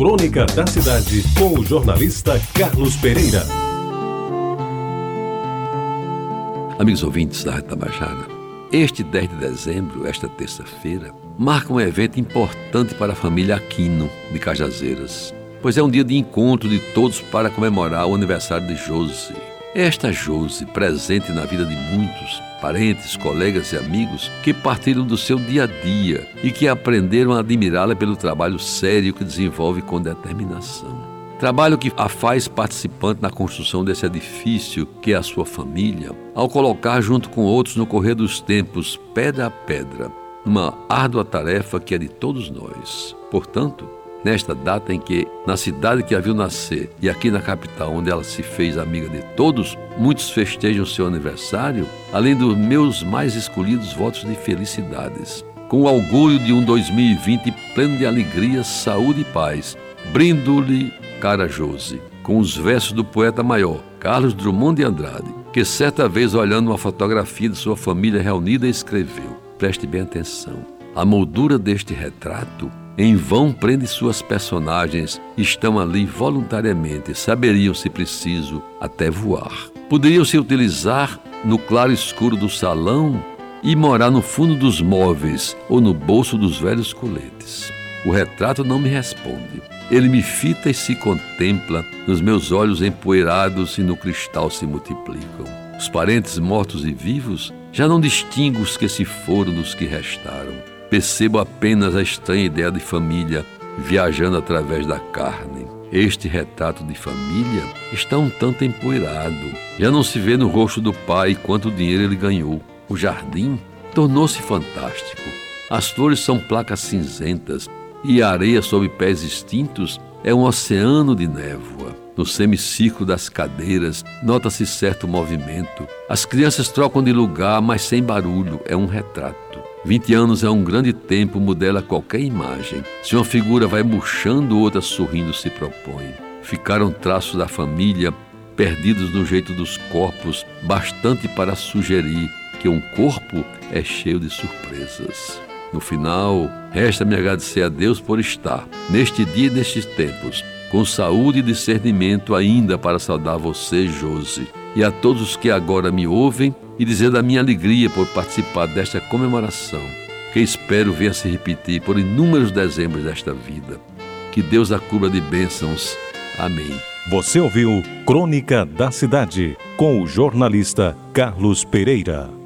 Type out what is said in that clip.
Crônica da Cidade, com o jornalista Carlos Pereira. Amigos ouvintes da Rádio Tabajara, este 10 de dezembro, esta terça-feira, marca um evento importante para a família Aquino de Cajazeiras, pois é um dia de encontro de todos para comemorar o aniversário de Josi. Esta Josi, presente na vida de muitos, parentes, colegas e amigos que partilham do seu dia a dia e que aprenderam a admirá-la pelo trabalho sério que desenvolve com determinação. Trabalho que a faz participante na construção desse edifício que é a sua família, ao colocar junto com outros no correr dos tempos, pedra a pedra, uma árdua tarefa que é de todos nós. Portanto, nesta data em que, na cidade que a viu nascer e aqui na capital, onde ela se fez amiga de todos, muitos festejam seu aniversário, além dos meus mais escolhidos votos de felicidades. Com o orgulho de um 2020 pleno de alegria, saúde e paz, brindo-lhe, cara Jose, com os versos do poeta maior, Carlos Drummond de Andrade, que certa vez, olhando uma fotografia de sua família reunida, escreveu: Preste bem atenção. A moldura deste retrato em vão prende suas personagens, estão ali voluntariamente, saberiam, se preciso, até voar. Poderiam se utilizar no claro escuro do salão e morar no fundo dos móveis ou no bolso dos velhos coletes. O retrato não me responde. Ele me fita e se contempla, nos meus olhos empoeirados e no cristal se multiplicam. Os parentes mortos e vivos já não distingo os que se foram dos que restaram. Percebo apenas a estranha ideia de família viajando através da carne. Este retrato de família está um tanto empoeirado. Já não se vê no rosto do pai quanto dinheiro ele ganhou. O jardim tornou-se fantástico. As flores são placas cinzentas e a areia sob pés extintos é um oceano de névoa. No semicírculo das cadeiras, nota-se certo movimento. As crianças trocam de lugar, mas sem barulho. É um retrato. 20 anos é um grande tempo, modela qualquer imagem. Se uma figura vai murchando, outra sorrindo se propõe. Ficaram traços da família, perdidos no jeito dos corpos, bastante para sugerir que um corpo é cheio de surpresas. No final, resta-me agradecer a Deus por estar, neste dia e nestes tempos, com saúde e discernimento ainda para saudar você, Josi, e a todos os que agora me ouvem e dizer da minha alegria por participar desta comemoração, que espero ver se repetir por inúmeros dezembros desta vida. Que Deus a cubra de bênçãos. Amém. Você ouviu Crônica da Cidade com o jornalista Carlos Pereira.